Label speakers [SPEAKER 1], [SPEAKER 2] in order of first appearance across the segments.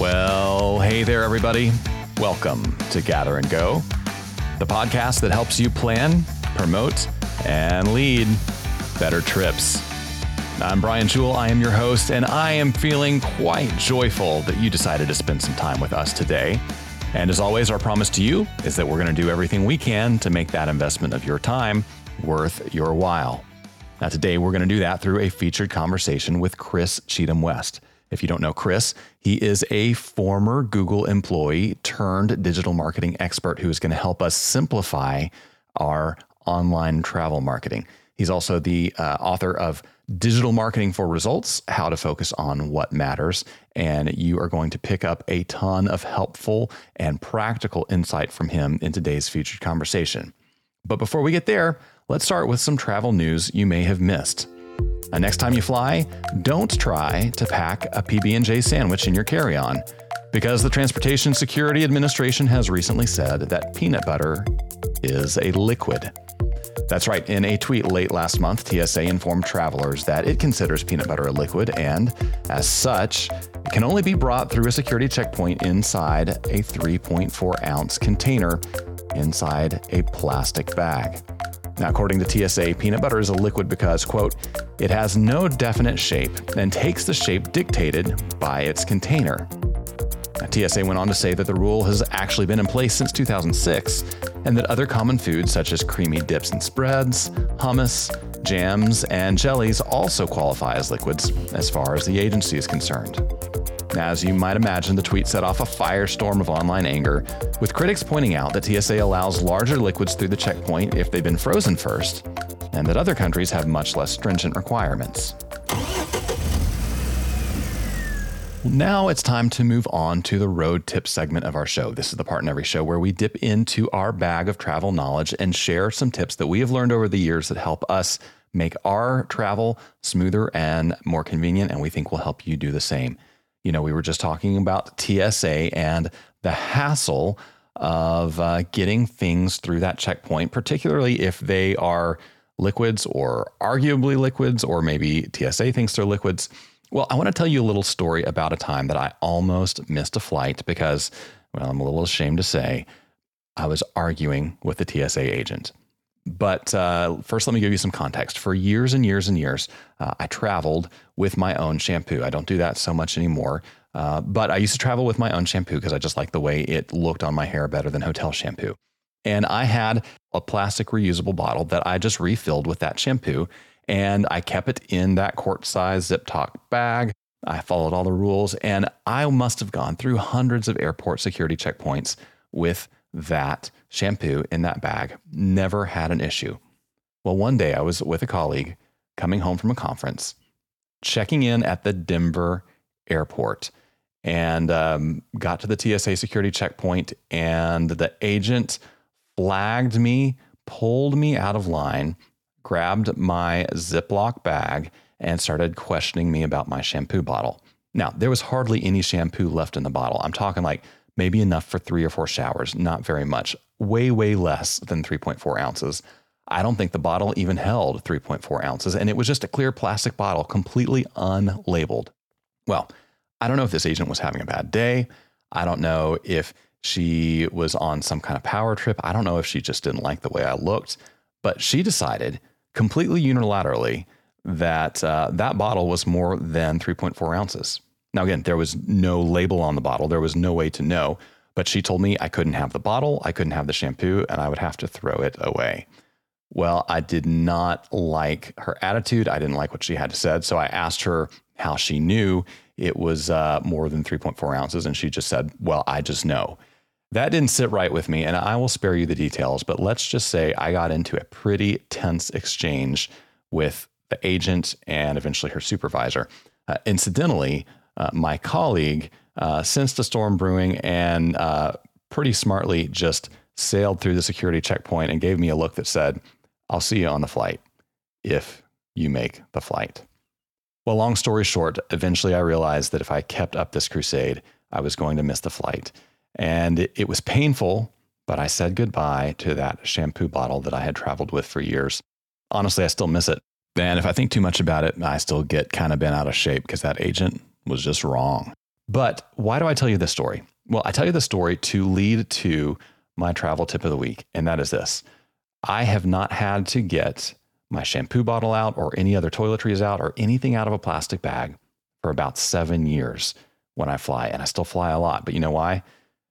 [SPEAKER 1] Well, hey there, everybody. Welcome to Gather and Go, the podcast that helps you plan, promote, and lead better trips. I'm Brian Jewell. I am your host, and I am feeling quite joyful that you decided to spend some time with us today. And as always, our promise to you is that we're going to do everything we can to make that investment of your time worth your while. Now, today we're going to do that through a featured conversation with Chris Cheetham-West. If you don't know Chris, he is a former Google employee turned digital marketing expert who is going to help us simplify our online travel marketing. He's also the uh, author of Digital Marketing for Results How to Focus on What Matters. And you are going to pick up a ton of helpful and practical insight from him in today's featured conversation. But before we get there, let's start with some travel news you may have missed. Next time you fly, don't try to pack a PB&J sandwich in your carry-on because the Transportation Security Administration has recently said that peanut butter is a liquid. That's right. In a tweet late last month, TSA informed travelers that it considers peanut butter a liquid and, as such, it can only be brought through a security checkpoint inside a 3.4 ounce container inside a plastic bag. Now, according to TSA, peanut butter is a liquid because, quote, it has no definite shape and takes the shape dictated by its container. Now, TSA went on to say that the rule has actually been in place since 2006 and that other common foods such as creamy dips and spreads, hummus, jams, and jellies also qualify as liquids as far as the agency is concerned. As you might imagine, the tweet set off a firestorm of online anger, with critics pointing out that TSA allows larger liquids through the checkpoint if they've been frozen first, and that other countries have much less stringent requirements. Now it's time to move on to the road tip segment of our show. This is the part in every show where we dip into our bag of travel knowledge and share some tips that we have learned over the years that help us make our travel smoother and more convenient, and we think will help you do the same. You know, we were just talking about TSA and the hassle of uh, getting things through that checkpoint, particularly if they are liquids or arguably liquids, or maybe TSA thinks they're liquids. Well, I want to tell you a little story about a time that I almost missed a flight because, well, I'm a little ashamed to say I was arguing with the TSA agent. But uh, first, let me give you some context. For years and years and years, uh, I traveled with my own shampoo. I don't do that so much anymore. Uh, but I used to travel with my own shampoo because I just like the way it looked on my hair better than hotel shampoo. And I had a plastic reusable bottle that I just refilled with that shampoo. And I kept it in that quart size Ziploc bag. I followed all the rules. And I must have gone through hundreds of airport security checkpoints with that shampoo in that bag. Never had an issue. Well, one day I was with a colleague coming home from a conference, checking in at the Denver airport, and um, got to the TSA security checkpoint. And the agent flagged me, pulled me out of line, grabbed my Ziploc bag, and started questioning me about my shampoo bottle. Now, there was hardly any shampoo left in the bottle. I'm talking like maybe enough for three or four showers, not very much, way, way less than 3.4 ounces. I don't think the bottle even held 3.4 ounces, and it was just a clear plastic bottle, completely unlabeled. Well, I don't know if this agent was having a bad day. I don't know if she was on some kind of power trip. I don't know if she just didn't like the way I looked, but she decided completely unilaterally that uh, that bottle was more than 3.4 ounces. Now, again, there was no label on the bottle. There was no way to know, but she told me I couldn't have the bottle, I couldn't have the shampoo, and I would have to throw it away. Well, I did not like her attitude. I didn't like what she had said. So I asked her how she knew it was uh, more than 3.4 ounces. And she just said, Well, I just know. That didn't sit right with me. And I will spare you the details. But let's just say I got into a pretty tense exchange with the agent and eventually her supervisor. Uh, incidentally, uh, my colleague uh, sensed a storm brewing and uh, pretty smartly just sailed through the security checkpoint and gave me a look that said, I'll see you on the flight if you make the flight. Well, long story short, eventually I realized that if I kept up this crusade, I was going to miss the flight. And it, it was painful, but I said goodbye to that shampoo bottle that I had traveled with for years. Honestly, I still miss it. And if I think too much about it, I still get kind of bent out of shape because that agent was just wrong. But why do I tell you this story? Well, I tell you this story to lead to my travel tip of the week, and that is this I have not had to get my shampoo bottle out or any other toiletries out or anything out of a plastic bag for about seven years when I fly. And I still fly a lot. But you know why?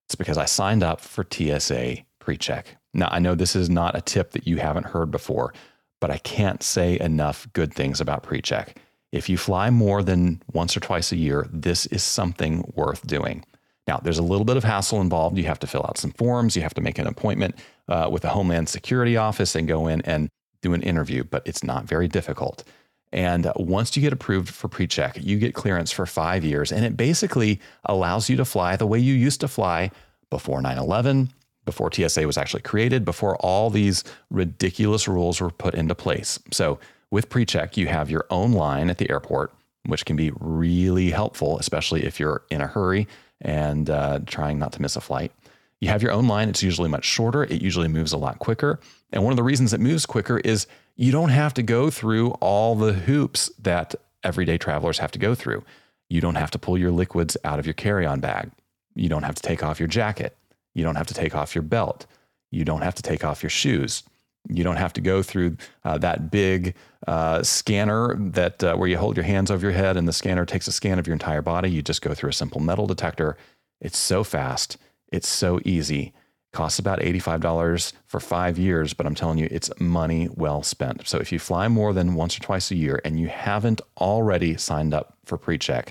[SPEAKER 1] It's because I signed up for TSA PreCheck. Now, I know this is not a tip that you haven't heard before, but I can't say enough good things about PreCheck. If you fly more than once or twice a year, this is something worth doing. Now, there's a little bit of hassle involved. You have to fill out some forms, you have to make an appointment uh, with the Homeland Security Office and go in and do an interview, but it's not very difficult. And once you get approved for PreCheck, you get clearance for five years. And it basically allows you to fly the way you used to fly before 9 11, before TSA was actually created, before all these ridiculous rules were put into place. So with PreCheck, you have your own line at the airport, which can be really helpful, especially if you're in a hurry and uh, trying not to miss a flight. You have your own line. It's usually much shorter. It usually moves a lot quicker. And one of the reasons it moves quicker is you don't have to go through all the hoops that everyday travelers have to go through. You don't have to pull your liquids out of your carry on bag. You don't have to take off your jacket. You don't have to take off your belt. You don't have to take off your shoes. You don't have to go through uh, that big uh, scanner that uh, where you hold your hands over your head and the scanner takes a scan of your entire body. You just go through a simple metal detector. It's so fast. It's so easy. Costs about $85 for five years, but I'm telling you, it's money well spent. So if you fly more than once or twice a year and you haven't already signed up for PreCheck,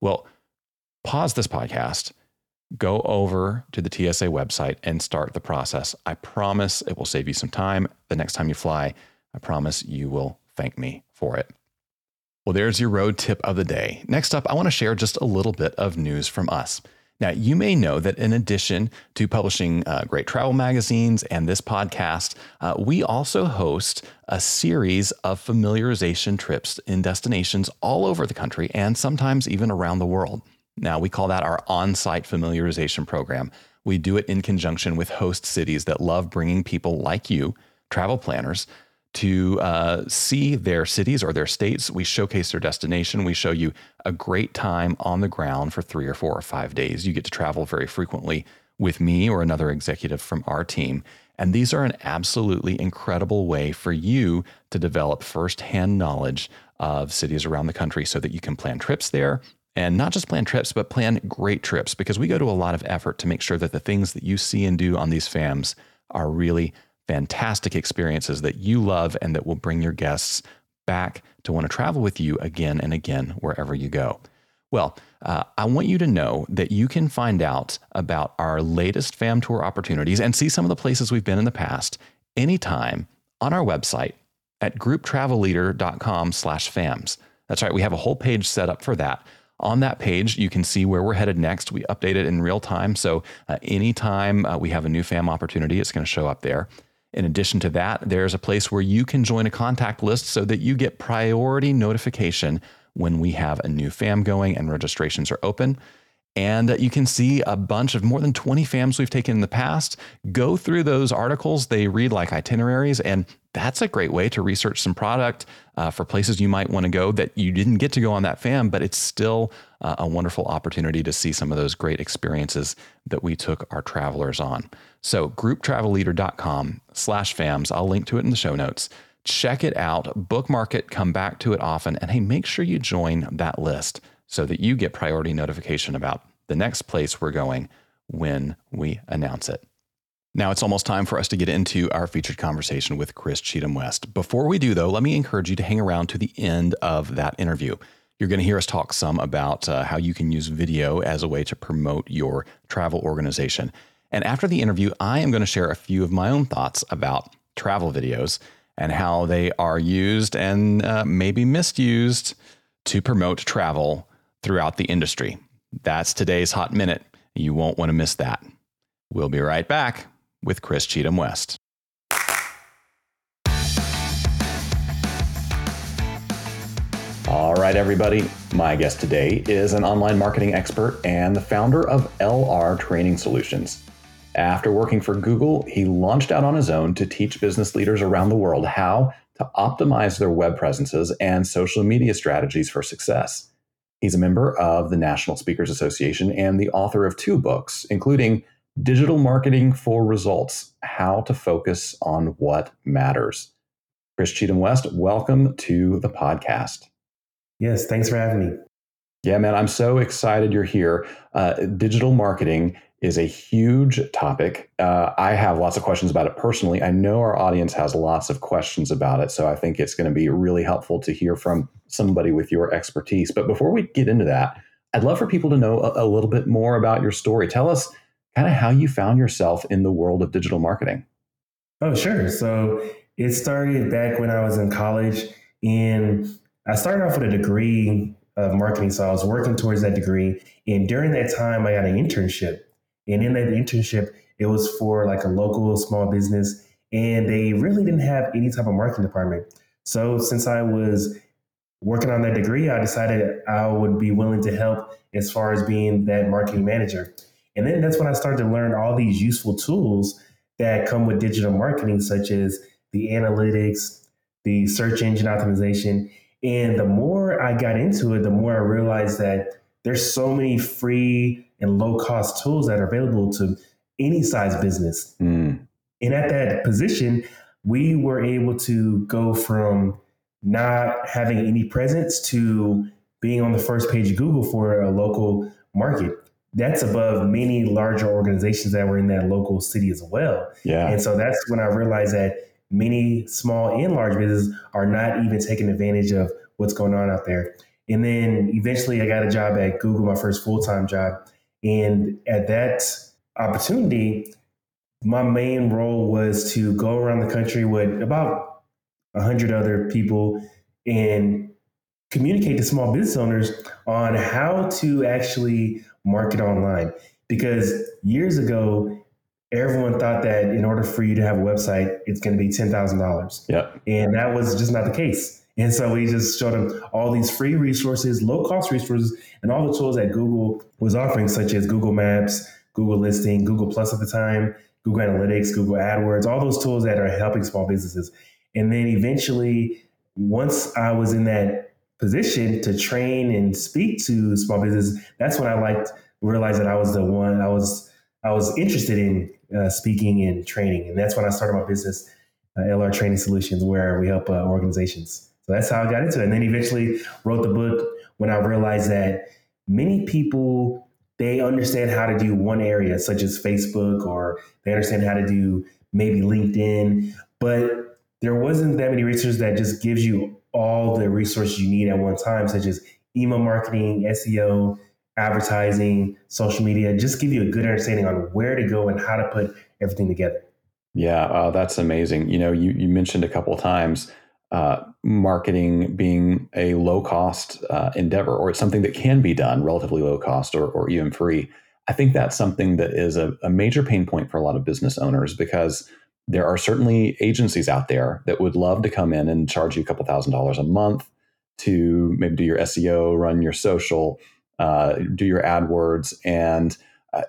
[SPEAKER 1] well, pause this podcast, go over to the TSA website and start the process. I promise it will save you some time. The next time you fly, I promise you will thank me for it. Well, there's your road tip of the day. Next up, I want to share just a little bit of news from us. Now, you may know that in addition to publishing uh, great travel magazines and this podcast, uh, we also host a series of familiarization trips in destinations all over the country and sometimes even around the world. Now, we call that our on site familiarization program. We do it in conjunction with host cities that love bringing people like you, travel planners, to uh, see their cities or their states. We showcase their destination. We show you a great time on the ground for three or four or five days. You get to travel very frequently with me or another executive from our team. And these are an absolutely incredible way for you to develop firsthand knowledge of cities around the country so that you can plan trips there. And not just plan trips, but plan great trips because we go to a lot of effort to make sure that the things that you see and do on these FAMs are really fantastic experiences that you love and that will bring your guests back to want to travel with you again and again wherever you go. Well, uh, I want you to know that you can find out about our latest FAM tour opportunities and see some of the places we've been in the past anytime on our website at grouptravelleader.com slash FAMs. That's right, we have a whole page set up for that. On that page, you can see where we're headed next. We update it in real time. So uh, anytime uh, we have a new FAM opportunity, it's going to show up there. In addition to that, there's a place where you can join a contact list so that you get priority notification when we have a new FAM going and registrations are open. And you can see a bunch of more than 20 FAMs we've taken in the past. Go through those articles. They read like itineraries, and that's a great way to research some product uh, for places you might want to go that you didn't get to go on that FAM, but it's still uh, a wonderful opportunity to see some of those great experiences that we took our travelers on. So grouptravelleader.com slash FAMs. I'll link to it in the show notes. Check it out, bookmark it, come back to it often, and hey, make sure you join that list so that you get priority notification about the next place we're going when we announce it. Now it's almost time for us to get into our featured conversation with Chris Cheetham-West. Before we do, though, let me encourage you to hang around to the end of that interview. You're going to hear us talk some about uh, how you can use video as a way to promote your travel organization. And after the interview, I am going to share a few of my own thoughts about travel videos and how they are used and uh, maybe misused to promote travel throughout the industry. That's today's Hot Minute. You won't want to miss that. We'll be right back with Chris Cheetham-West. All right, everybody. My guest today is an online marketing expert and the founder of LR Training Solutions. After working for Google, he launched out on his own to teach business leaders around the world how to optimize their web presences and social media strategies for success. He's a member of the National Speakers Association and the author of two books, including Digital Marketing for Results How to Focus on What Matters. Chris Cheetham-West, welcome to the podcast.
[SPEAKER 2] Yes, thanks for having me.
[SPEAKER 1] Yeah, man, I'm so excited you're here. Uh, digital marketing is a huge topic. Uh, I have lots of questions about it personally. I know our audience has lots of questions about it. So I think it's going to be really helpful to hear from somebody with your expertise. But before we get into that, I'd love for people to know a, a little bit more about your story. Tell us kind of how you found yourself in the world of digital marketing.
[SPEAKER 2] Oh, sure. So it started back when I was in college, and I started off with a degree of marketing. So I was working towards that degree. And during that time, I got an internship. And in that internship, it was for like a local small business. And they really didn't have any type of marketing department. So since I was working on that degree, I decided I would be willing to help as far as being that marketing manager. And then that's when I started to learn all these useful tools that come with digital marketing, such as the analytics, the search engine optimization, and the more I got into it, the more I realized that there's so many free and low cost tools that are available to any size business. Mm. And at that position, we were able to go from not having any presence to being on the first page of Google for a local market. That's above many larger organizations that were in that local city as well. Yeah. And so that's when I realized that many small and large businesses are not even taking advantage of what's going on out there. And then eventually I got a job at Google, my first full time job. And at that opportunity, my main role was to go around the country with about 100 other people and communicate to small business owners on how to actually market online. Because years ago, everyone thought that in order for you to have a website, it's going to be $10,000.
[SPEAKER 1] Yeah.
[SPEAKER 2] And that was just not the case. And so we just showed them all these free resources, low cost resources, and all the tools that Google was offering, such as Google Maps, Google Listing, Google Plus at the time, Google Analytics, Google AdWords, all those tools that are helping small businesses. And then eventually, once I was in that position to train and speak to small businesses, that's when I liked realized that I was the one I was I was interested in uh, speaking and training, and that's when I started my business, uh, LR Training Solutions, where we help uh, organizations. So that's how I got into it, and then eventually wrote the book when I realized that many people they understand how to do one area, such as Facebook, or they understand how to do maybe LinkedIn, but there wasn't that many resources that just gives you all the resources you need at one time, such as email marketing, SEO, advertising, social media, just give you a good understanding on where to go and how to put everything together.
[SPEAKER 1] Yeah, uh, that's amazing. You know, you, you mentioned a couple times uh, marketing being a low cost uh, endeavor or it's something that can be done relatively low cost or, or even free. I think that's something that is a, a major pain point for a lot of business owners because there are certainly agencies out there that would love to come in and charge you a couple thousand dollars a month to maybe do your SEO, run your social, uh, do your AdWords, and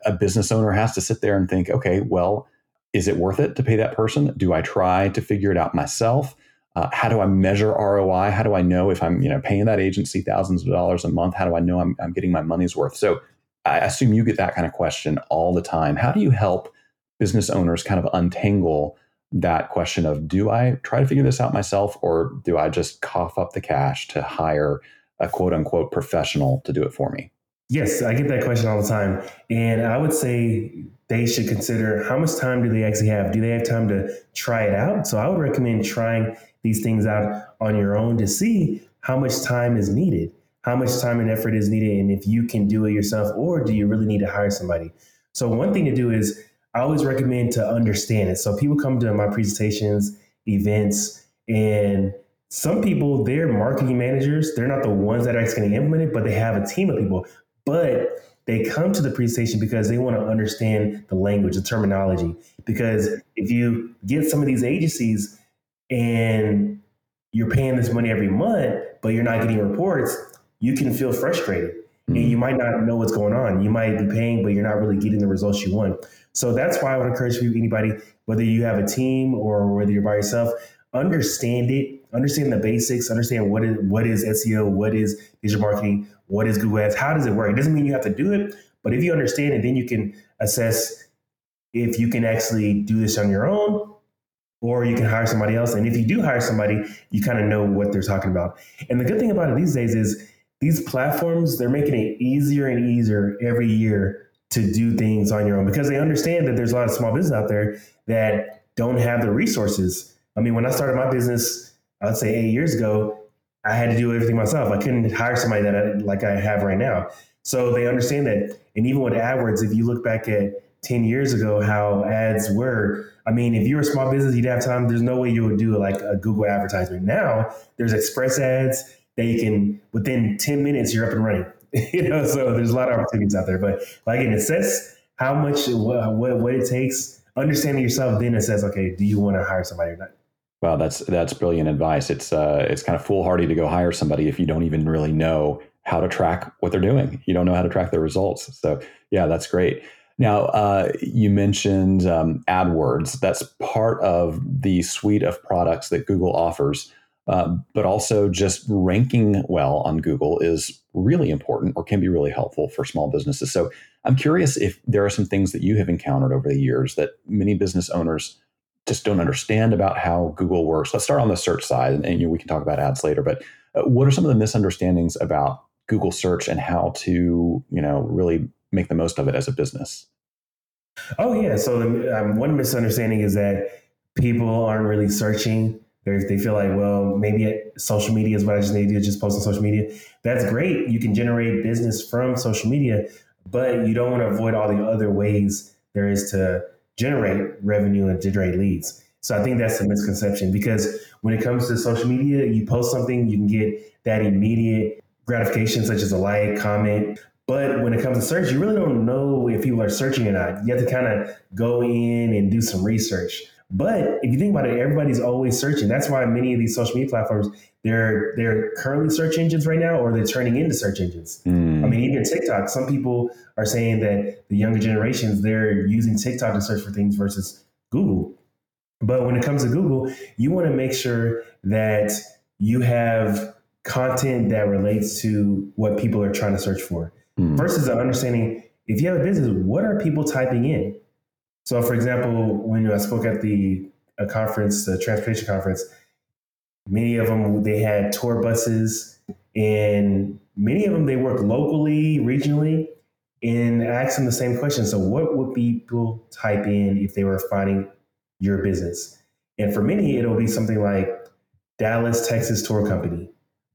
[SPEAKER 1] a business owner has to sit there and think, okay, well, is it worth it to pay that person? Do I try to figure it out myself? Uh, how do I measure ROI? How do I know if I'm, you know, paying that agency thousands of dollars a month? How do I know I'm, I'm getting my money's worth? So I assume you get that kind of question all the time. How do you help business owners kind of untangle that question of do I try to figure this out myself or do I just cough up the cash to hire a quote unquote professional to do it for me?
[SPEAKER 2] Yes, I get that question all the time. And I would say they should consider how much time do they actually have? Do they have time to try it out? So I would recommend trying these things out on your own to see how much time is needed, how much time and effort is needed, and if you can do it yourself, or do you really need to hire somebody? So, one thing to do is I always recommend to understand it. So, people come to my presentations, events, and some people, they're marketing managers. They're not the ones that are actually going to implement it, but they have a team of people. But they come to the presentation because they want to understand the language, the terminology. Because if you get some of these agencies and you're paying this money every month, but you're not getting reports, you can feel frustrated mm-hmm. and you might not know what's going on. You might be paying, but you're not really getting the results you want. So that's why I would encourage you, anybody, whether you have a team or whether you're by yourself, understand it, understand the basics, understand what is what is SEO, what is digital marketing, what is Google Ads, how does it work? It doesn't mean you have to do it, but if you understand it, then you can assess if you can actually do this on your own or you can hire somebody else. And if you do hire somebody, you kind of know what they're talking about. And the good thing about it these days is these platforms, they're making it easier and easier every year to do things on your own because they understand that there's a lot of small business out there that don't have the resources. I mean, when I started my business, I'd say eight years ago, I had to do everything myself. I couldn't hire somebody that I, like I have right now. So they understand that. And even with AdWords, if you look back at 10 years ago how ads were. I mean, if you're a small business, you'd have time. There's no way you would do like a Google advertisement. Now there's express ads that you can, within 10 minutes, you're up and running. you know, so there's a lot of opportunities out there. But like it assess how much, what, what, it takes, understanding yourself, then it says, okay, do you want to hire somebody or not?
[SPEAKER 1] Well, that's that's brilliant advice. It's uh, it's kind of foolhardy to go hire somebody if you don't even really know how to track what they're doing. You don't know how to track their results. So yeah, that's great. Now, uh, you mentioned um, AdWords. That's part of the suite of products that Google offers. Uh, but also, just ranking well on Google is really important or can be really helpful for small businesses. So, I'm curious if there are some things that you have encountered over the years that many business owners just don't understand about how Google works. Let's start on the search side, and, and you know, we can talk about ads later. But uh, what are some of the misunderstandings about Google search and how to, you know, really make the most of it as a business?
[SPEAKER 2] Oh yeah. So the, um, one misunderstanding is that people aren't really searching. They're, they feel like, well, maybe social media is what I just need to do, just post on social media. That's great. You can generate business from social media, but you don't want to avoid all the other ways there is to generate revenue and generate leads. So I think that's a misconception because when it comes to social media, you post something, you can get that immediate gratification, such as a like, comment, but when it comes to search, you really don't know if people are searching or not. You have to kind of go in and do some research. But if you think about it, everybody's always searching. That's why many of these social media platforms they're they're currently search engines right now, or they're turning into search engines. Mm. I mean, even TikTok. Some people are saying that the younger generations they're using TikTok to search for things versus Google. But when it comes to Google, you want to make sure that you have content that relates to what people are trying to search for mm. versus understanding if you have a business, what are people typing in? So, for example, when I spoke at the a conference, the transportation conference, many of them they had tour buses, and many of them they work locally, regionally, and I asked them the same question. So, what would people type in if they were finding your business? And for many, it'll be something like Dallas, Texas Tour Company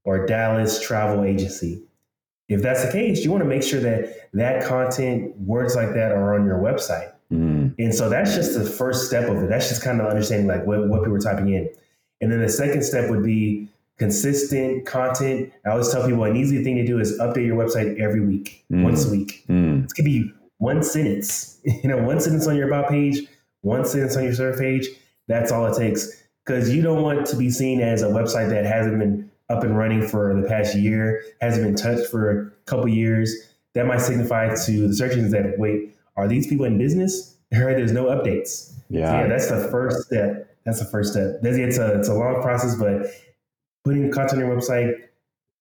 [SPEAKER 2] or Dallas Travel Agency if that's the case, you want to make sure that that content, words like that, are on your website. Mm. And so that's just the first step of it. That's just kind of understanding like what, what people are typing in. And then the second step would be consistent content. I always tell people an easy thing to do is update your website every week, mm. once a week. Mm. It could be one sentence, you know, one sentence on your about page, one sentence on your server page. That's all it takes. Because you don't want to be seen as a website that hasn't been up and running for the past year, hasn't been touched for a couple years, that might signify to the search engines that wait, are these people in business? Heard there's no updates. Yeah. So yeah, that's the first step. That's the first step. It's a it's a long process, but putting content on your website,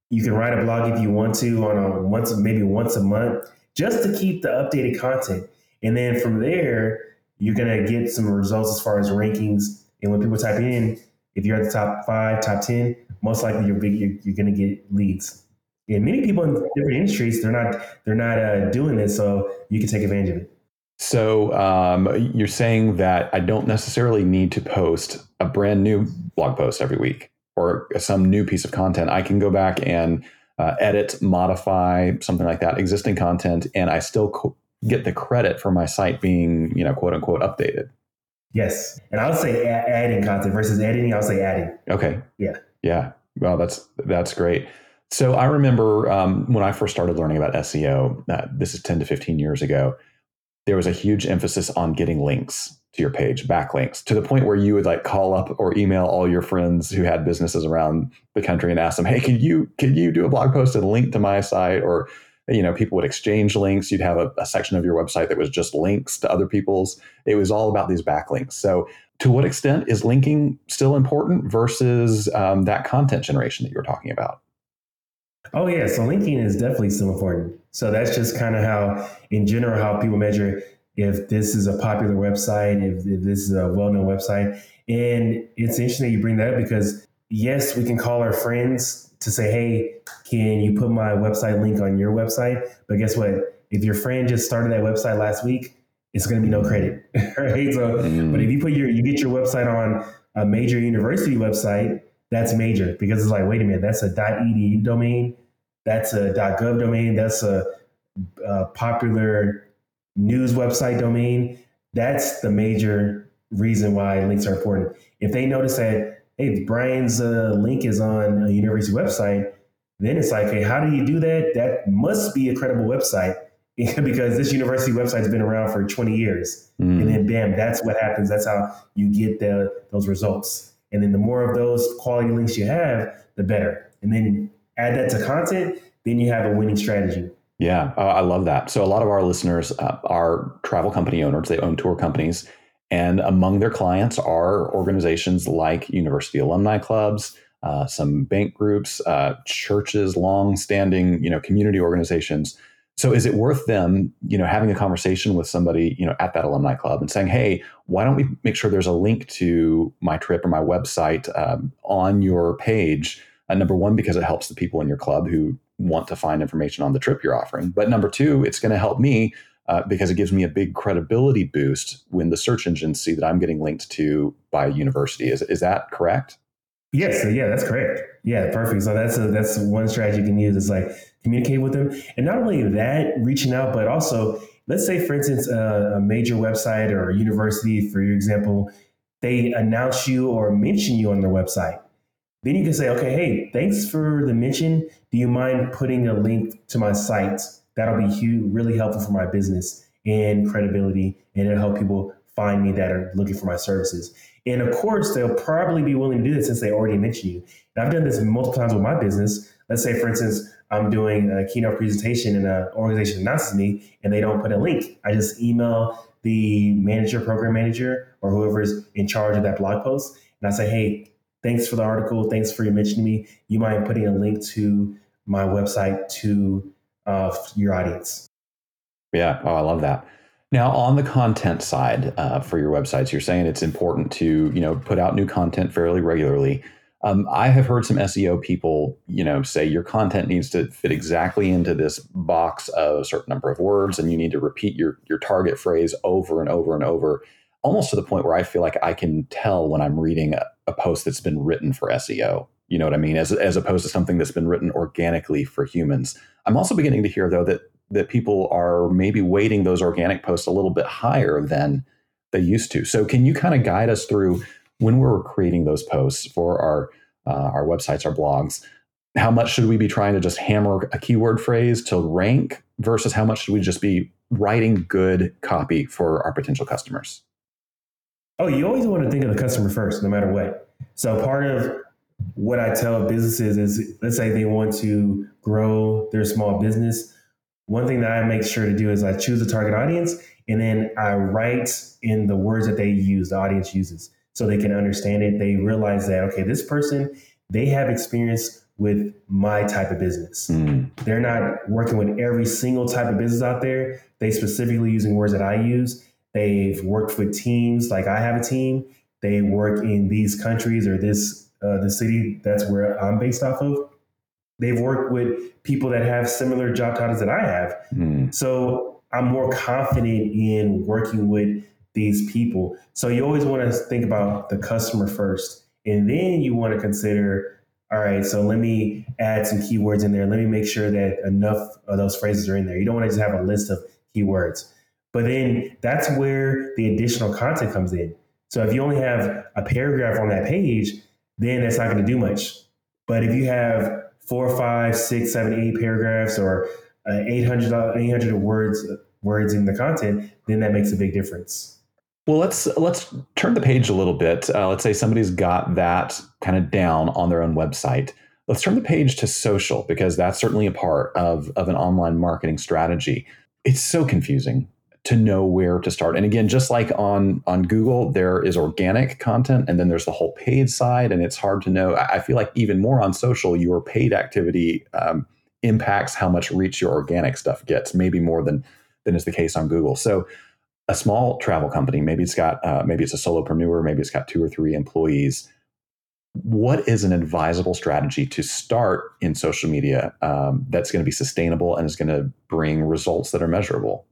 [SPEAKER 2] you can write a blog if you want to on a once maybe once a month, just to keep the updated content. And then from there, you're gonna get some results as far as rankings. And when people type in, if you're at the top five, top ten, most likely you're big, you're, you're going to get leads. And many people in different industries, they're not they're not uh, doing this, so you can take advantage of it.
[SPEAKER 1] So um, you're saying that I don't necessarily need to post a brand new blog post every week or some new piece of content. I can go back and uh, edit, modify something like that, existing content, and I still co- get the credit for my site being, you know, quote unquote, updated.
[SPEAKER 2] Yes, and I would say a- adding content versus editing. I would say adding.
[SPEAKER 1] Okay.
[SPEAKER 2] Yeah.
[SPEAKER 1] Yeah. Well, that's that's great. So I remember um, when I first started learning about SEO. Uh, this is ten to fifteen years ago. There was a huge emphasis on getting links to your page, backlinks, to the point where you would like call up or email all your friends who had businesses around the country and ask them, "Hey, can you can you do a blog post and link to my site?" Or you know, people would exchange links. You'd have a, a section of your website that was just links to other people's. It was all about these backlinks. So to what extent is linking still important versus um, that content generation that you were talking about?
[SPEAKER 2] Oh yeah, so linking is definitely still important. So that's just kind of how, in general, how people measure if this is a popular website, if, if this is a well-known website. And it's interesting you bring that up because yes, we can call our friends to say, hey, can you put my website link on your website? But guess what? If your friend just started that website last week, it's going to be no credit, right? So, mm. but if you put your, you get your website on a major university website, that's major because it's like, wait a minute, that's a .edu domain, that's a .gov domain, that's a, a popular news website domain. That's the major reason why links are important. If they notice that, hey, Brian's uh, link is on a university website, then it's like, hey, how do you do that? That must be a credible website because this university website's been around for 20 years. Mm. And then bam, that's what happens. That's how you get the those results. And then the more of those quality links you have, the better. And then add that to content, then you have a winning strategy.
[SPEAKER 1] Yeah, uh, I love that. So a lot of our listeners uh, are travel company owners. They own tour companies, and among their clients are organizations like university alumni clubs, uh, some bank groups, uh, churches, long-standing you know community organizations so is it worth them, you know, having a conversation with somebody, you know, at that alumni club and saying, "Hey, why don't we make sure there's a link to my trip or my website um, on your page?" Uh, number one, because it helps the people in your club who want to find information on the trip you're offering. But number two, it's going to help me uh, because it gives me a big credibility boost when the search engines see that I'm getting linked to by a university. Is is that correct?
[SPEAKER 2] Yes, yeah, that's correct. Yeah, perfect. So that's a, that's one strategy you can use is like communicate with them, and not only that, reaching out, but also let's say, for instance, a, a major website or a university, for your example, they announce you or mention you on their website. Then you can say, okay, hey, thanks for the mention. Do you mind putting a link to my site? That'll be huge, really helpful for my business and credibility, and it'll help people find me that are looking for my services. And of course, they'll probably be willing to do this since they already mentioned you. And I've done this multiple times with my business. Let's say, for instance, I'm doing a keynote presentation and an organization announces me and they don't put a link. I just email the manager, program manager, or whoever is in charge of that blog post. And I say, hey, thanks for the article. Thanks for mentioning me. You mind putting a link to my website to uh, your audience?
[SPEAKER 1] Yeah. Oh, I love that. Now, on the content side uh, for your websites, you're saying it's important to you know put out new content fairly regularly. Um, I have heard some SEO people, you know, say your content needs to fit exactly into this box of a certain number of words, and you need to repeat your your target phrase over and over and over, almost to the point where I feel like I can tell when I'm reading a, a post that's been written for SEO. You know what I mean? As as opposed to something that's been written organically for humans. I'm also beginning to hear though that that people are maybe weighting those organic posts a little bit higher than they used to. So can you kind of guide us through when we're creating those posts for our uh, our websites, our blogs? How much should we be trying to just hammer a keyword phrase to rank versus how much should we just be writing good copy for our potential customers?
[SPEAKER 2] Oh, you always want to think of the customer first, no matter what. So part of what I tell businesses is let's say they want to grow their small business one thing that I make sure to do is I choose a target audience and then I write in the words that they use, the audience uses, so they can understand it. They realize that, okay, this person, they have experience with my type of business. Mm. They're not working with every single type of business out there. They specifically using words that I use. They've worked with teams like I have a team. They work in these countries or this uh, the city that's where I'm based off of. They've worked with people that have similar job titles that I have. Mm. So I'm more confident in working with these people. So you always want to think about the customer first. And then you want to consider, all right, so let me add some keywords in there. Let me make sure that enough of those phrases are in there. You don't want to just have a list of keywords. But then that's where the additional content comes in. So if you only have a paragraph on that page, then that's not going to do much. But if you have four, five, six, seven, eight paragraphs or uh, 800, 800 words words in the content, then that makes a big difference.
[SPEAKER 1] Well, let's let's turn the page a little bit. Uh, let's say somebody's got that kind of down on their own website. Let's turn the page to social because that's certainly a part of of an online marketing strategy. It's so confusing. To know where to start. And again, just like on on Google, there is organic content, and then there's the whole paid side, and it's hard to know. I feel like even more on social, your paid activity um, impacts how much reach your organic stuff gets, maybe more than than is the case on Google. So, a small travel company, maybe it's got uh, maybe it's a solopreneur, maybe it's got two or three employees. What is an advisable strategy to start in social media um, that's going to be sustainable and is going to bring results that are measurable?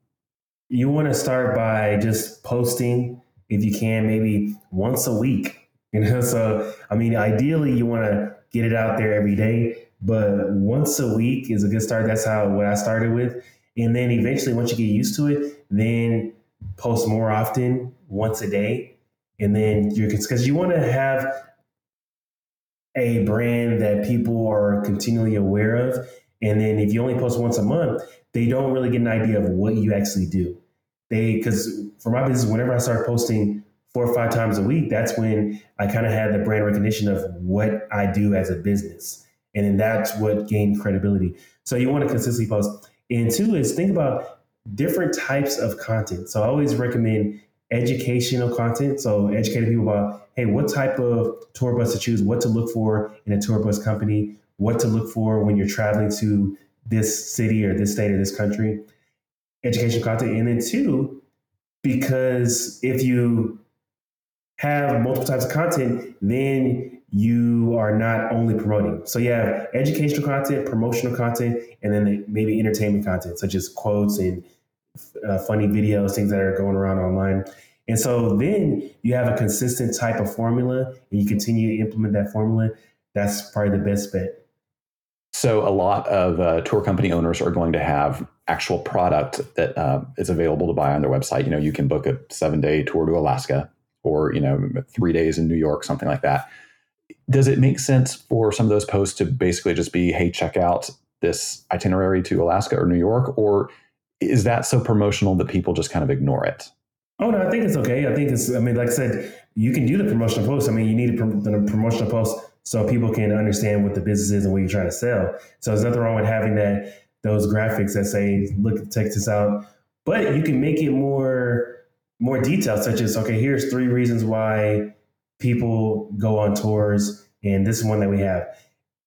[SPEAKER 2] You want to start by just posting if you can maybe once a week you know so i mean ideally you want to get it out there every day but once a week is a good start. That's how what i started with. And then eventually once you get used to it then post more often once a day. And then you're because you want to have a brand that people are continually aware of and then if you only post once a month they don't really get an idea of what you actually do. They because for my business, whenever I start posting four or five times a week, that's when I kind of had the brand recognition of what I do as a business. And then that's what gained credibility. So you want to consistently post. And two is think about different types of content. So I always recommend educational content. So educating people about, hey, what type of tour bus to choose, what to look for in a tour bus company, what to look for when you're traveling to this city or this state or this country, education content. And then two, because if you have multiple types of content, then you are not only promoting. So you have educational content, promotional content, and then maybe entertainment content, such as quotes and uh, funny videos, things that are going around online. And so then you have a consistent type of formula and you continue to implement that formula. That's probably the best bet.
[SPEAKER 1] So a lot of uh, tour company owners are going to have actual product that uh, is available to buy on their website. You know, you can book a seven day tour to Alaska or, you know, three days in New York, something like that. Does it make sense for some of those posts to basically just be, hey, check out this itinerary to Alaska or New York? Or is that so promotional that people just kind of ignore it?
[SPEAKER 2] Oh, no, I think it's okay. I think it's, I mean, like I said, you can do the promotional post. I mean, you need a, the promotional post so people can understand what the business is and what you're trying to sell. So there's nothing wrong with having that those graphics that say, "Look, check this out," but you can make it more more detailed, such as, "Okay, here's three reasons why people go on tours, and this is one that we have."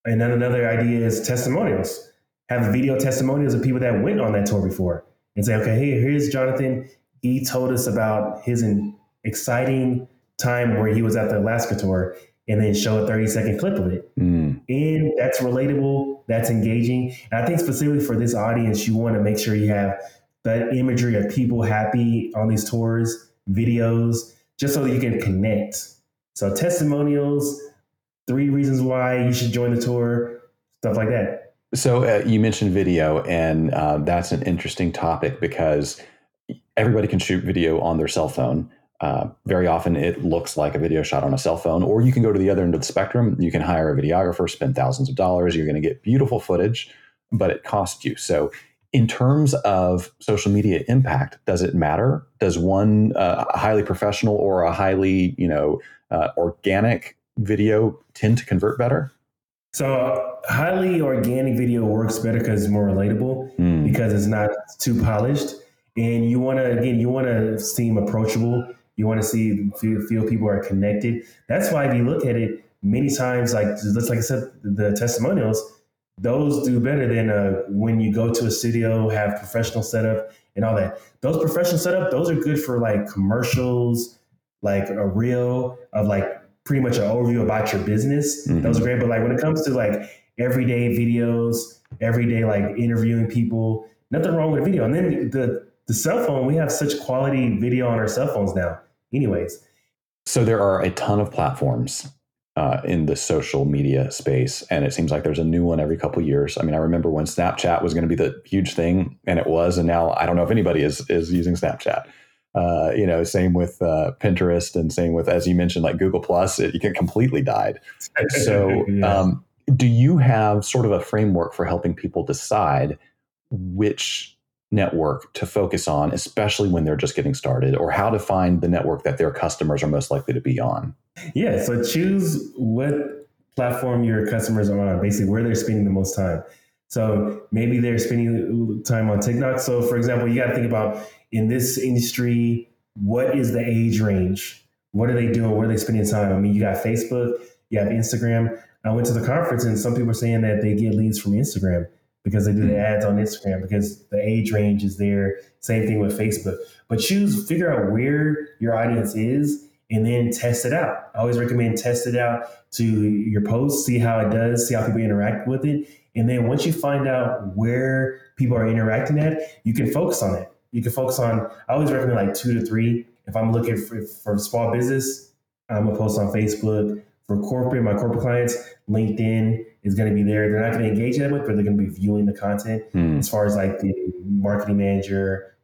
[SPEAKER 2] And then another idea is testimonials. Have video testimonials of people that went on that tour before, and say, "Okay, hey, here's Jonathan. He told us about his exciting time where he was at the Alaska tour." And then show a 30 second clip of it. Mm. And that's relatable, that's engaging. And I think specifically for this audience, you want to make sure you have that imagery of people happy on these tours, videos, just so that you can connect. So testimonials, three reasons why you should join the tour, stuff like that.
[SPEAKER 1] So uh, you mentioned video, and uh, that's an interesting topic because everybody can shoot video on their cell phone. Uh, very often it looks like a video shot on a cell phone, or you can go to the other end of the spectrum. You can hire a videographer, spend thousands of dollars. You're going to get beautiful footage, but it costs you. So, in terms of social media impact, does it matter? Does one uh, highly professional or a highly, you know, uh, organic video tend to convert better?
[SPEAKER 2] So, highly organic video works better because it's more relatable mm. because it's not too polished, and you want to again, you want to seem approachable you want to see feel, feel people are connected. That's why if you look at it, many times, like just like I said, the testimonials, those do better than uh, when you go to a studio, have professional setup and all that. Those professional setup, those are good for like commercials, like a reel of like pretty much an overview about your business. Mm-hmm. Those are great. But like when it comes to like everyday videos, everyday like interviewing people, nothing wrong with video. And then the the cell phone, we have such quality video on our cell phones now anyways.
[SPEAKER 1] So there are a ton of platforms uh, in the social media space, and it seems like there's a new one every couple years. I mean, I remember when Snapchat was going to be the huge thing, and it was, and now I don't know if anybody is is using Snapchat. Uh, you know, same with uh, Pinterest, and same with, as you mentioned, like Google Plus. It, it completely died. So, yeah. um, do you have sort of a framework for helping people decide which network to focus on, especially when they're just getting started, or how to find the network that their customers are most likely to be on?
[SPEAKER 2] Yeah, so choose what platform your customers are on, basically where they're spending the most time. So maybe they're spending time on TikTok. So, for example, you got to think about in this industry, what is the age range? What are they doing? Where are they spending time? I mean, you got Facebook, you have Instagram. I went to the conference and some people are saying that they get leads from Instagram because they do the hmm. ads on Instagram because the age range is there. Same thing with Facebook. But choose, figure out where your audience is and then test it out. I always recommend test it out to your post, see how it does, see how people interact with it. And then once you find out where people are interacting at, you can focus on it. You can focus on, I always recommend like two to three. If I'm looking for, for small business, I'm gonna post on Facebook. For corporate, my corporate clients, LinkedIn is going to be there. They're not going to engage that much, but they're going to be viewing the content mm. as far as like the marketing manager,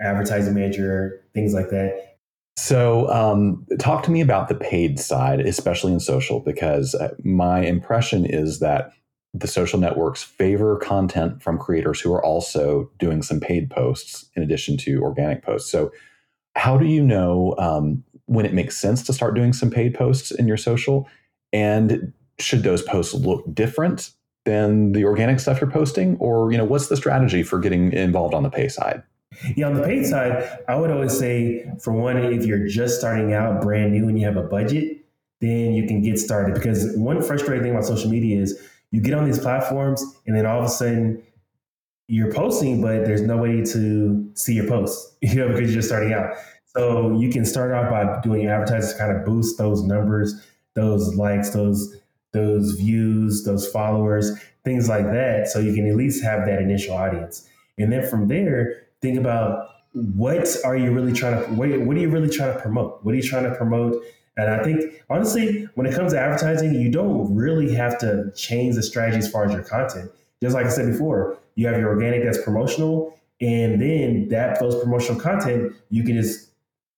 [SPEAKER 2] advertising manager, things like that.
[SPEAKER 1] So, um, talk to me about the paid side, especially in social, because uh, my impression is that the social networks favor content from creators who are also doing some paid posts in addition to organic posts. So, how do you know um, when it makes sense to start doing some paid posts in your social? And should those posts look different than the organic stuff you're posting? Or, you know, what's the strategy for getting involved on the pay side?
[SPEAKER 2] Yeah, on the paid side, I would always say, for one, if you're just starting out brand new and you have a budget, then you can get started. Because one frustrating thing about social media is you get on these platforms and then all of a sudden you're posting, but there's no way to see your posts, you know, because you're just starting out. So you can start off by doing advertising to kind of boost those numbers, those likes, those those views, those followers, things like that. So you can at least have that initial audience. And then from there, think about what are you really trying to what, what are you really trying to promote? What are you trying to promote? And I think honestly, when it comes to advertising, you don't really have to change the strategy as far as your content. Just like I said before, you have your organic that's promotional, and then that those promotional content you can just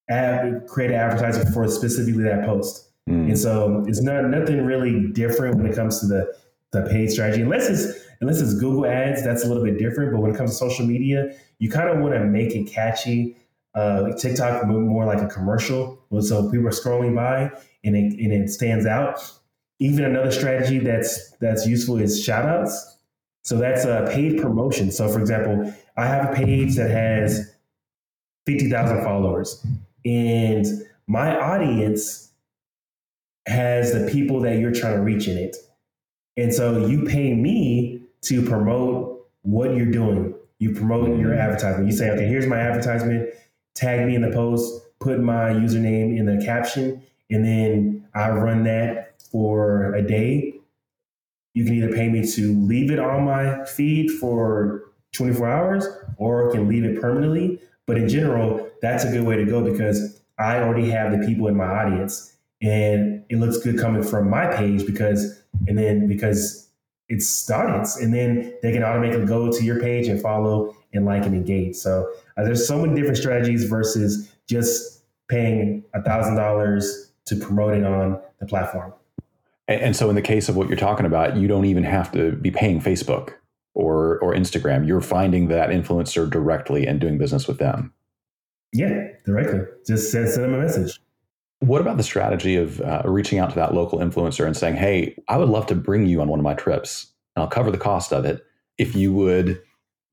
[SPEAKER 2] add create an advertising for specifically that post. Mm. And so it's not nothing really different when it comes to the the paid strategy, unless it's unless it's Google Ads, that's a little bit different. But when it comes to social media, you kind of want to make it catchy. Uh, TikTok more like a commercial, so people are scrolling by and it, and it stands out. Even another strategy that's that's useful is shoutouts. So that's a paid promotion. So for example, I have a page that has fifty thousand followers, and my audience has the people that you're trying to reach in it. And so you pay me to promote what you're doing. You promote your mm-hmm. advertisement. You say, okay, here's my advertisement, tag me in the post, put my username in the caption, and then I run that for a day. You can either pay me to leave it on my feed for 24 hours or can leave it permanently. But in general, that's a good way to go because I already have the people in my audience and it looks good coming from my page because and then because it's the audience and then they can automatically go to your page and follow and like and engage. So uh, there's so many different strategies versus just paying a thousand dollars to promote it on the platform.
[SPEAKER 1] And so in the case of what you're talking about you don't even have to be paying facebook or or instagram. You're finding that influencer directly and doing business with them.
[SPEAKER 2] Yeah directly. Just send, send them a message
[SPEAKER 1] what about the strategy of uh, reaching out to that local influencer and saying, "Hey, I would love to bring you on one of my trips, and I'll cover the cost of it if you would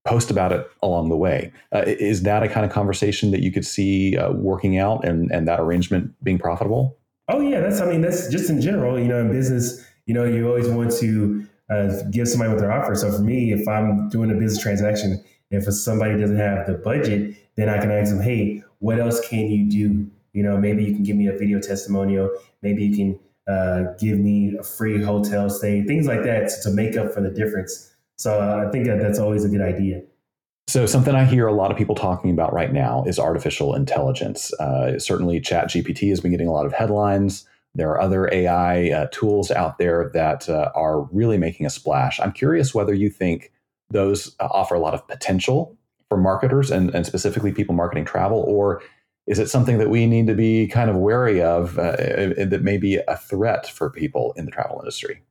[SPEAKER 1] post about it along the way." Uh, is that a kind of conversation that you could see uh, working out and and that arrangement being profitable?
[SPEAKER 2] Oh yeah, that's I mean that's just in general. You know, in business, you know, you always want to uh, give somebody what they're offer. So for me, if I'm doing a business transaction, if somebody doesn't have the budget, then I can ask them, "Hey, what else can you do?" You know, maybe you can give me a video testimonial. Maybe you can uh, give me a free hotel stay, things like that to, to make up for the difference. So uh, I think that that's always a good idea.
[SPEAKER 1] So, something I hear a lot of people talking about right now is artificial intelligence. Uh, certainly, ChatGPT has been getting a lot of headlines. There are other AI uh, tools out there that uh, are really making a splash. I'm curious whether you think those uh, offer a lot of potential for marketers and, and specifically people marketing travel, or is it something that we need to be kind of wary of uh, that may be a threat for people in the travel industry?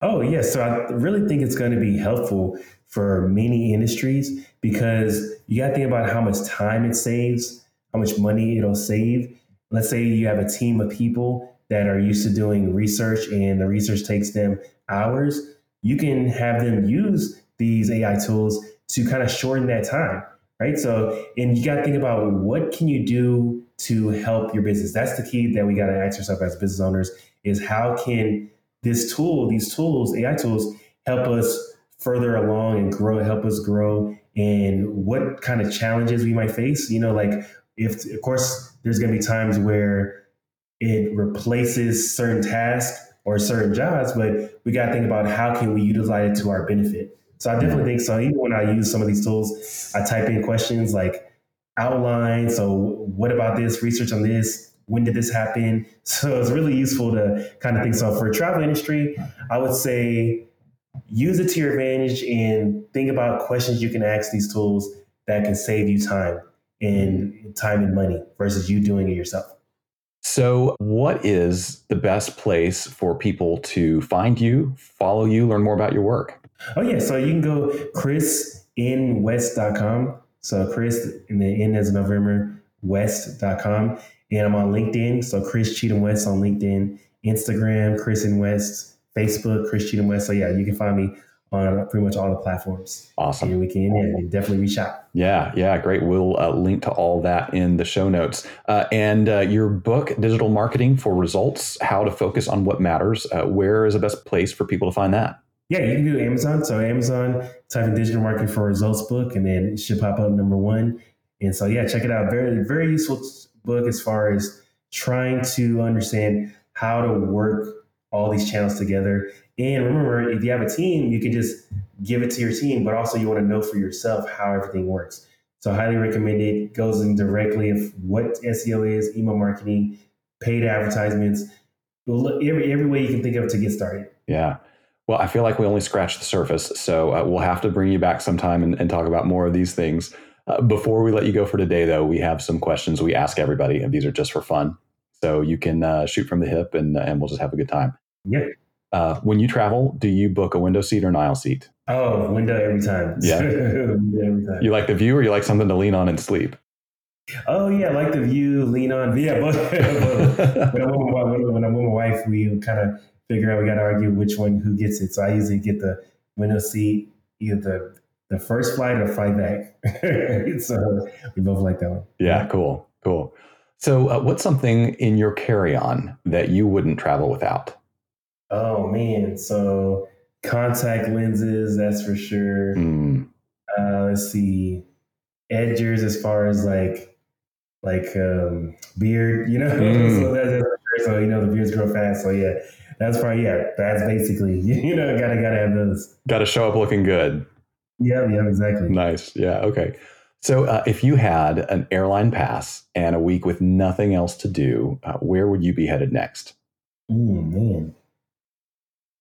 [SPEAKER 2] Oh, yes. Yeah. So I really think it's going to be helpful for many industries because you got to think about how much time it saves, how much money it'll save. Let's say you have a team of people that are used to doing research and the research takes them hours. You can have them use these AI tools to kind of shorten that time, right? So, and you got to think about what can you do to help your business. That's the key that we got to ask ourselves as business owners: is how can this tool, these tools, AI tools, help us further along and grow, help us grow, and what kind of challenges we might face. You know, like if of course there's going to be times where it replaces certain tasks or certain jobs, but we got to think about how can we utilize it to our benefit. So I definitely think so. Even when I use some of these tools, I type in questions like outline. So what about this? Research on this. When did this happen? So it's really useful to kind of think. So for travel industry, I would say use it to your advantage and think about questions you can ask these tools that can save you time and time and money versus you doing it yourself.
[SPEAKER 1] So, what is the best place for people to find you, follow you, learn more about your work?
[SPEAKER 2] Oh, yeah. So, you can go chrisnwest.com. So, Chris in the N as November, west.com. And I'm on LinkedIn. So, Chris Cheetham-West on LinkedIn, Instagram, Chris and West, Facebook, Chris Cheetham-West. So, yeah, you can find me on pretty much all the platforms.
[SPEAKER 1] Awesome.
[SPEAKER 2] And we can yeah, definitely reach out.
[SPEAKER 1] Yeah, yeah, great. We'll uh, link to all that in the show notes. Uh, and uh, your book, Digital Marketing for Results How to Focus on What Matters, uh, where is the best place for people to find that?
[SPEAKER 2] Yeah, you can do Amazon. So, Amazon, type in Digital Marketing for Results book, and then it should pop up number one. And so, yeah, check it out. Very, very useful book as far as trying to understand how to work all these channels together and remember, if you have a team, you can just give it to your team, but also you want to know for yourself how everything works. So highly recommend it. Goes in directly of what SEO is, email marketing, paid advertisements, every every way you can think of to get started.
[SPEAKER 1] Yeah. Well, I feel like we only scratched the surface, so uh, we'll have to bring you back sometime and, and talk about more of these things. Uh, before we let you go for today, though, we have some questions we ask everybody, and these are just for fun. So you can uh, shoot from the hip, and and we'll just have a good time.
[SPEAKER 2] Yeah.
[SPEAKER 1] Uh, when you travel, do you book a window seat or an aisle seat?
[SPEAKER 2] Oh, window every time.
[SPEAKER 1] Yeah. every time. You like the view or you like something to lean on and sleep?
[SPEAKER 2] Oh yeah, I like the view, lean on. Yeah, but, when, I'm with my, when I'm with my wife, we kind of figure out we got to argue which one who gets it. So I usually get the window seat, either the the first flight or flight back. so we both like that one.
[SPEAKER 1] Yeah, cool, cool. So, uh, what's something in your carry on that you wouldn't travel without?
[SPEAKER 2] Oh man, so contact lenses, that's for sure. Mm. Uh, let's see, edgers as far as like like um, beard, you know. Mm. so that's, that's so you know the beards grow fast. So yeah, that's probably yeah. That's basically you know gotta gotta have those.
[SPEAKER 1] Got to show up looking good.
[SPEAKER 2] Yeah, yeah, exactly.
[SPEAKER 1] Nice. Yeah. Okay. So, uh, if you had an airline pass and a week with nothing else to do, uh, where would you be headed next?
[SPEAKER 2] Oh man,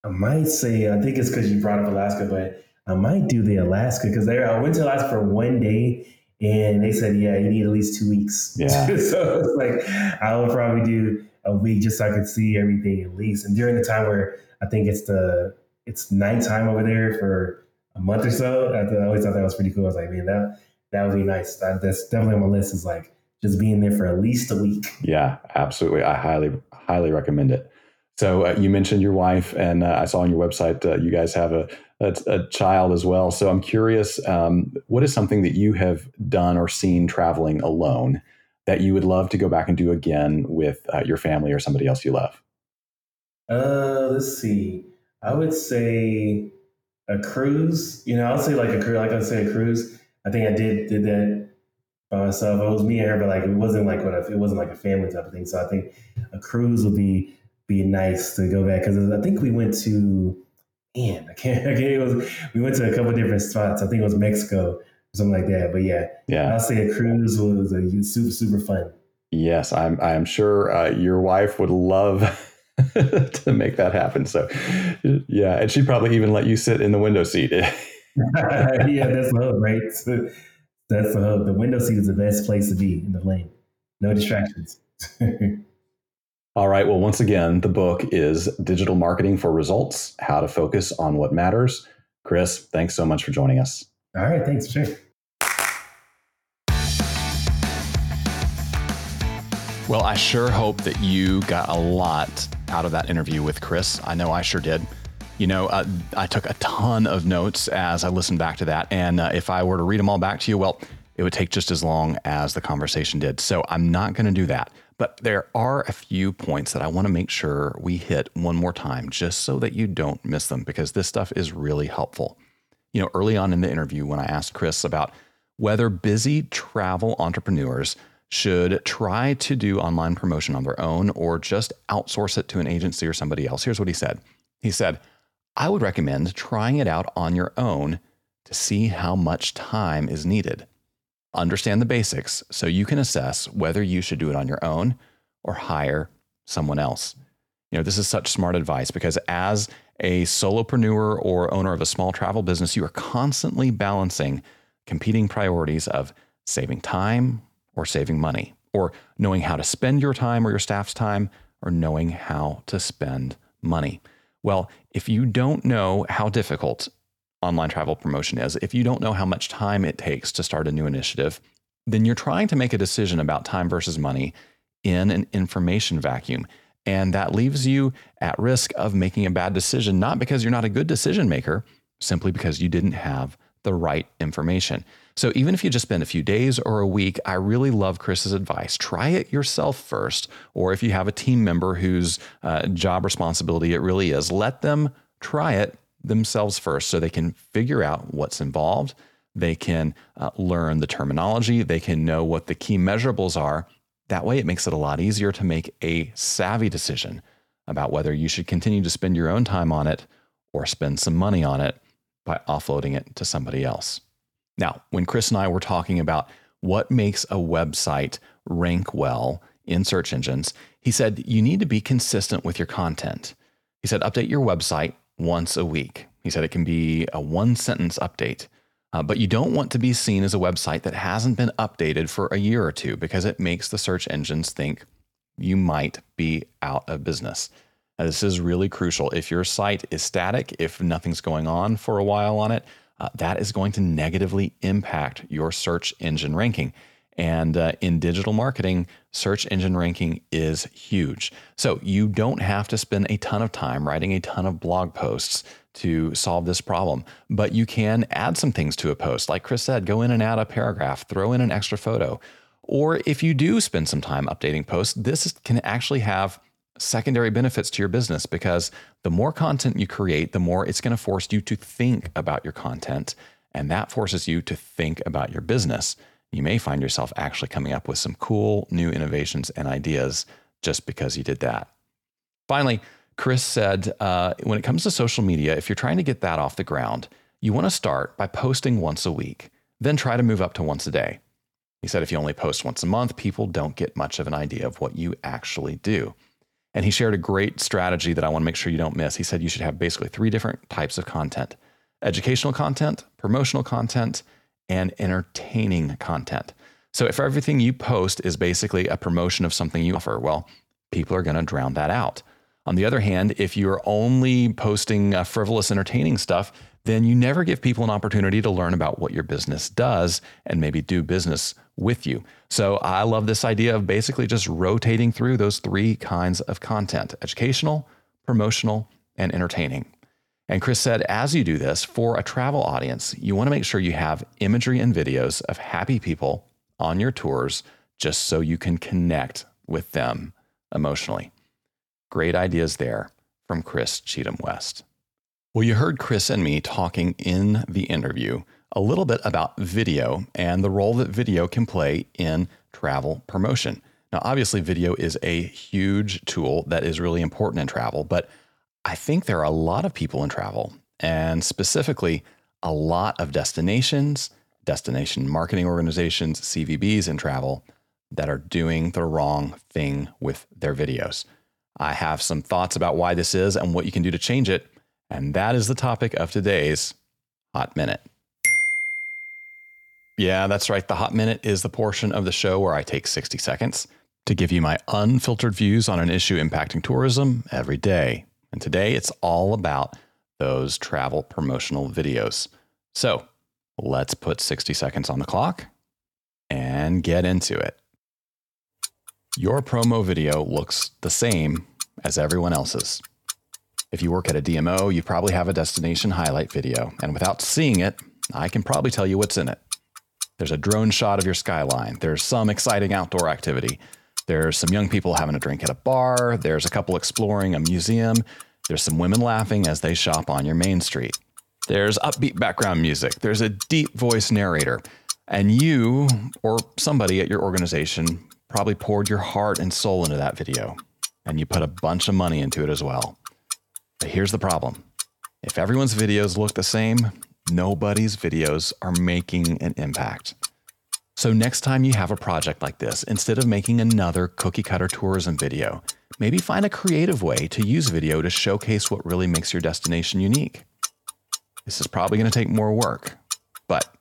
[SPEAKER 2] I might say, I think it's because you brought up Alaska, but I might do the Alaska because there I went to Alaska for one day and they said, yeah, you need at least two weeks.
[SPEAKER 1] Yeah.
[SPEAKER 2] so it's like, I would probably do a week just so I could see everything at least. And during the time where I think it's the, it's nighttime over there for a month or so, I, always thought that was pretty cool. I was like, man, that, that would be nice. That, that's definitely on my list is like just being there for at least a week.
[SPEAKER 1] Yeah, absolutely. I highly, highly recommend it. So uh, you mentioned your wife, and uh, I saw on your website uh, you guys have a, a, a, child as well. So I'm curious, um, what is something that you have done or seen traveling alone that you would love to go back and do again with uh, your family or somebody else you love?
[SPEAKER 2] Uh, let's see. I would say a cruise. You know, I'll say like a cruise. Like I say a cruise. I think I did did that by myself. It was me and her, but like it wasn't like what if it wasn't like a family type of thing. So I think a cruise would be be nice to go back because I think we went to man, I can't, I can't it was we went to a couple different spots. I think it was Mexico something like that. But yeah,
[SPEAKER 1] yeah,
[SPEAKER 2] I'll say a cruise was a super super fun.
[SPEAKER 1] Yes, I'm I'm sure uh, your wife would love to make that happen. So yeah, and she'd probably even let you sit in the window seat.
[SPEAKER 2] yeah, that's the hub, right? that's the hub. The window seat is the best place to be in the plane. No distractions.
[SPEAKER 1] All right. Well, once again, the book is Digital Marketing for Results How to Focus on What Matters. Chris, thanks so much for joining us.
[SPEAKER 2] All right. Thanks. Sure.
[SPEAKER 1] Well, I sure hope that you got a lot out of that interview with Chris. I know I sure did. You know, uh, I took a ton of notes as I listened back to that. And uh, if I were to read them all back to you, well, it would take just as long as the conversation did. So I'm not going to do that. But there are a few points that I want to make sure we hit one more time, just so that you don't miss them, because this stuff is really helpful. You know, early on in the interview, when I asked Chris about whether busy travel entrepreneurs should try to do online promotion on their own or just outsource it to an agency or somebody else, here's what he said. He said, I would recommend trying it out on your own to see how much time is needed. Understand the basics so you can assess whether you should do it on your own or hire someone else. You know, this is such smart advice because as a solopreneur or owner of a small travel business, you are constantly balancing competing priorities of saving time or saving money, or knowing how to spend your time or your staff's time, or knowing how to spend money. Well, if you don't know how difficult online travel promotion is, if you don't know how much time it takes to start a new initiative, then you're trying to make a decision about time versus money in an information vacuum. And that leaves you at risk of making a bad decision, not because you're not a good decision maker, simply because you didn't have the right information. So even if you just spend a few days or a week, I really love Chris's advice. Try it yourself first, or if you have a team member whose uh, job responsibility it really is, let them try it themselves first so they can figure out what's involved. They can uh, learn the terminology. They can know what the key measurables are. That way, it makes it a lot easier to make a savvy decision about whether you should continue to spend your own time on it or spend some money on it by offloading it to somebody else. Now, when Chris and I were talking about what makes a website rank well in search engines, he said you need to be consistent with your content. He said update your website once a week. He said it can be a one sentence update. Uh, but you don't want to be seen as a website that hasn't been updated for a year or two because it makes the search engines think you might be out of business. Now, this is really crucial. If your site is static, if nothing's going on for a while on it, uh, that is going to negatively impact your search engine ranking. And uh, in digital marketing, search engine ranking is huge. So you don't have to spend a ton of time writing a ton of blog posts to solve this problem, but you can add some things to a post. Like Chris said, go in and add a paragraph, throw in an extra photo. Or if you do spend some time updating posts, this can actually have secondary benefits to your business because the more content you create, the more it's going to force you to think about your content. And that forces you to think about your business you may find yourself actually coming up with some cool new innovations and ideas just because you did that. Finally, Chris said uh, when it comes to social media, if you're trying to get that off the ground, you want to start by posting once a week, then try to move up to once a day. He said if you only post once a month, people don't get much of an idea of what you actually do. And he shared a great strategy that I want to make sure you don't miss. He said you should have basically three different types of content educational content, promotional content, and entertaining content. So if everything you post is basically a promotion of something you offer, well, people are going to drown that out. On the other hand, if you're only posting uh, frivolous, entertaining stuff, then you never give people an opportunity to learn about what your business does and maybe do business with you. So I love this idea of basically just rotating through those three kinds of content educational, promotional, and entertaining. And Chris said, as you do this for a travel audience, you want to make sure you have imagery and videos of happy people on your tours just so you can connect with them emotionally. Great ideas there from Chris Cheetham-West. Well, you heard Chris and me talking in the interview a little bit about video and the role that video can play in travel promotion. Now, obviously, video is a huge tool that is really important in travel, but I think there are a lot of people in travel, and specifically a lot of destinations, destination marketing organizations, CVBs in travel that are doing the wrong thing with their videos. I have some thoughts about why this is and what you can do to change it, and that is the topic of today's Hot Minute. Yeah, that's right. The Hot Minute is the portion of the show where I take 60 seconds to give you my unfiltered views on an issue impacting tourism every day. And today it's all about those travel promotional videos. So let's put 60 seconds on the clock and get into it. Your promo video looks the same as everyone else's. If you work at a DMO, you probably have a destination highlight video, and without seeing it, I can probably tell you what's in it. There's a drone shot of your skyline, there's some exciting outdoor activity, there's some young people having a drink at a bar, there's a couple exploring a museum, there's some women laughing as they shop on your main street. There's upbeat background music, there's a deep voice narrator, and you or somebody at your organization probably poured your heart and soul into that video, and you put a bunch of money into it as well. But here's the problem if everyone's videos look the same, nobody's videos are making an impact. So, next time you have a project like this, instead of making another cookie cutter tourism video, maybe find a creative way to use video to showcase what really makes your destination unique. This is probably going to take more work, but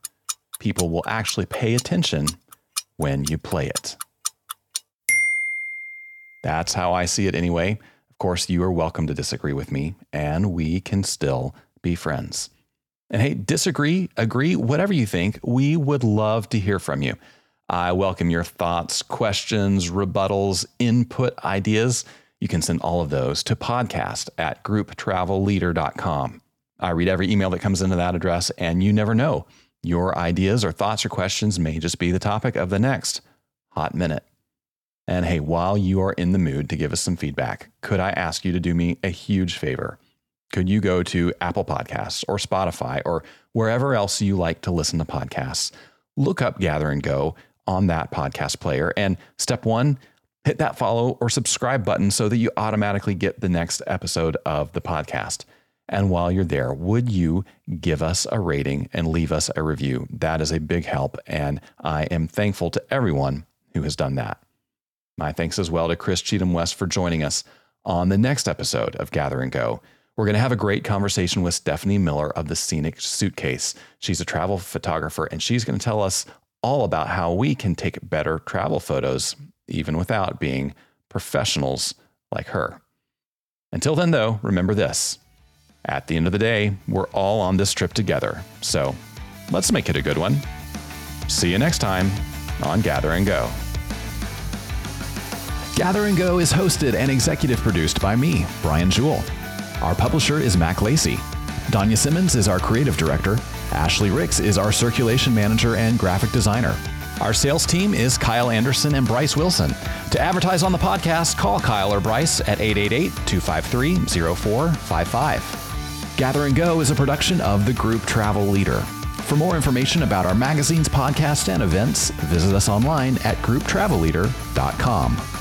[SPEAKER 1] people will actually pay attention when you play it. That's how I see it anyway. Of course, you are welcome to disagree with me, and we can still be friends. And hey, disagree, agree, whatever you think, we would love to hear from you. I welcome your thoughts, questions, rebuttals, input, ideas. You can send all of those to podcast at grouptravelleader.com. I read every email that comes into that address, and you never know. Your ideas or thoughts or questions may just be the topic of the next hot minute. And hey, while you are in the mood to give us some feedback, could I ask you to do me a huge favor? Could you go to Apple Podcasts or Spotify or wherever else you like to listen to podcasts? Look up Gather and Go on that podcast player. And step one, hit that follow or subscribe button so that you automatically get the next episode of the podcast. And while you're there, would you give us a rating and leave us a review? That is a big help. And I am thankful to everyone who has done that. My thanks as well to Chris Cheetham-West for joining us on the next episode of Gather and Go. We're going to have a great conversation with Stephanie Miller of the Scenic Suitcase. She's a travel photographer, and she's going to tell us all about how we can take better travel photos, even without being professionals like her. Until then, though, remember this at the end of the day, we're all on this trip together. So let's make it a good one. See you next time on Gather and Go. Gather and Go is hosted and executive produced by me, Brian Jewell. Our publisher is Mac Lacey. Danya Simmons is our creative director. Ashley Ricks is our circulation manager and graphic designer. Our sales team is Kyle Anderson and Bryce Wilson. To advertise on the podcast, call Kyle or Bryce at 888 253 0455. Gather and Go is a production of the Group Travel Leader. For more information about our magazines, podcasts, and events, visit us online at grouptravelleader.com.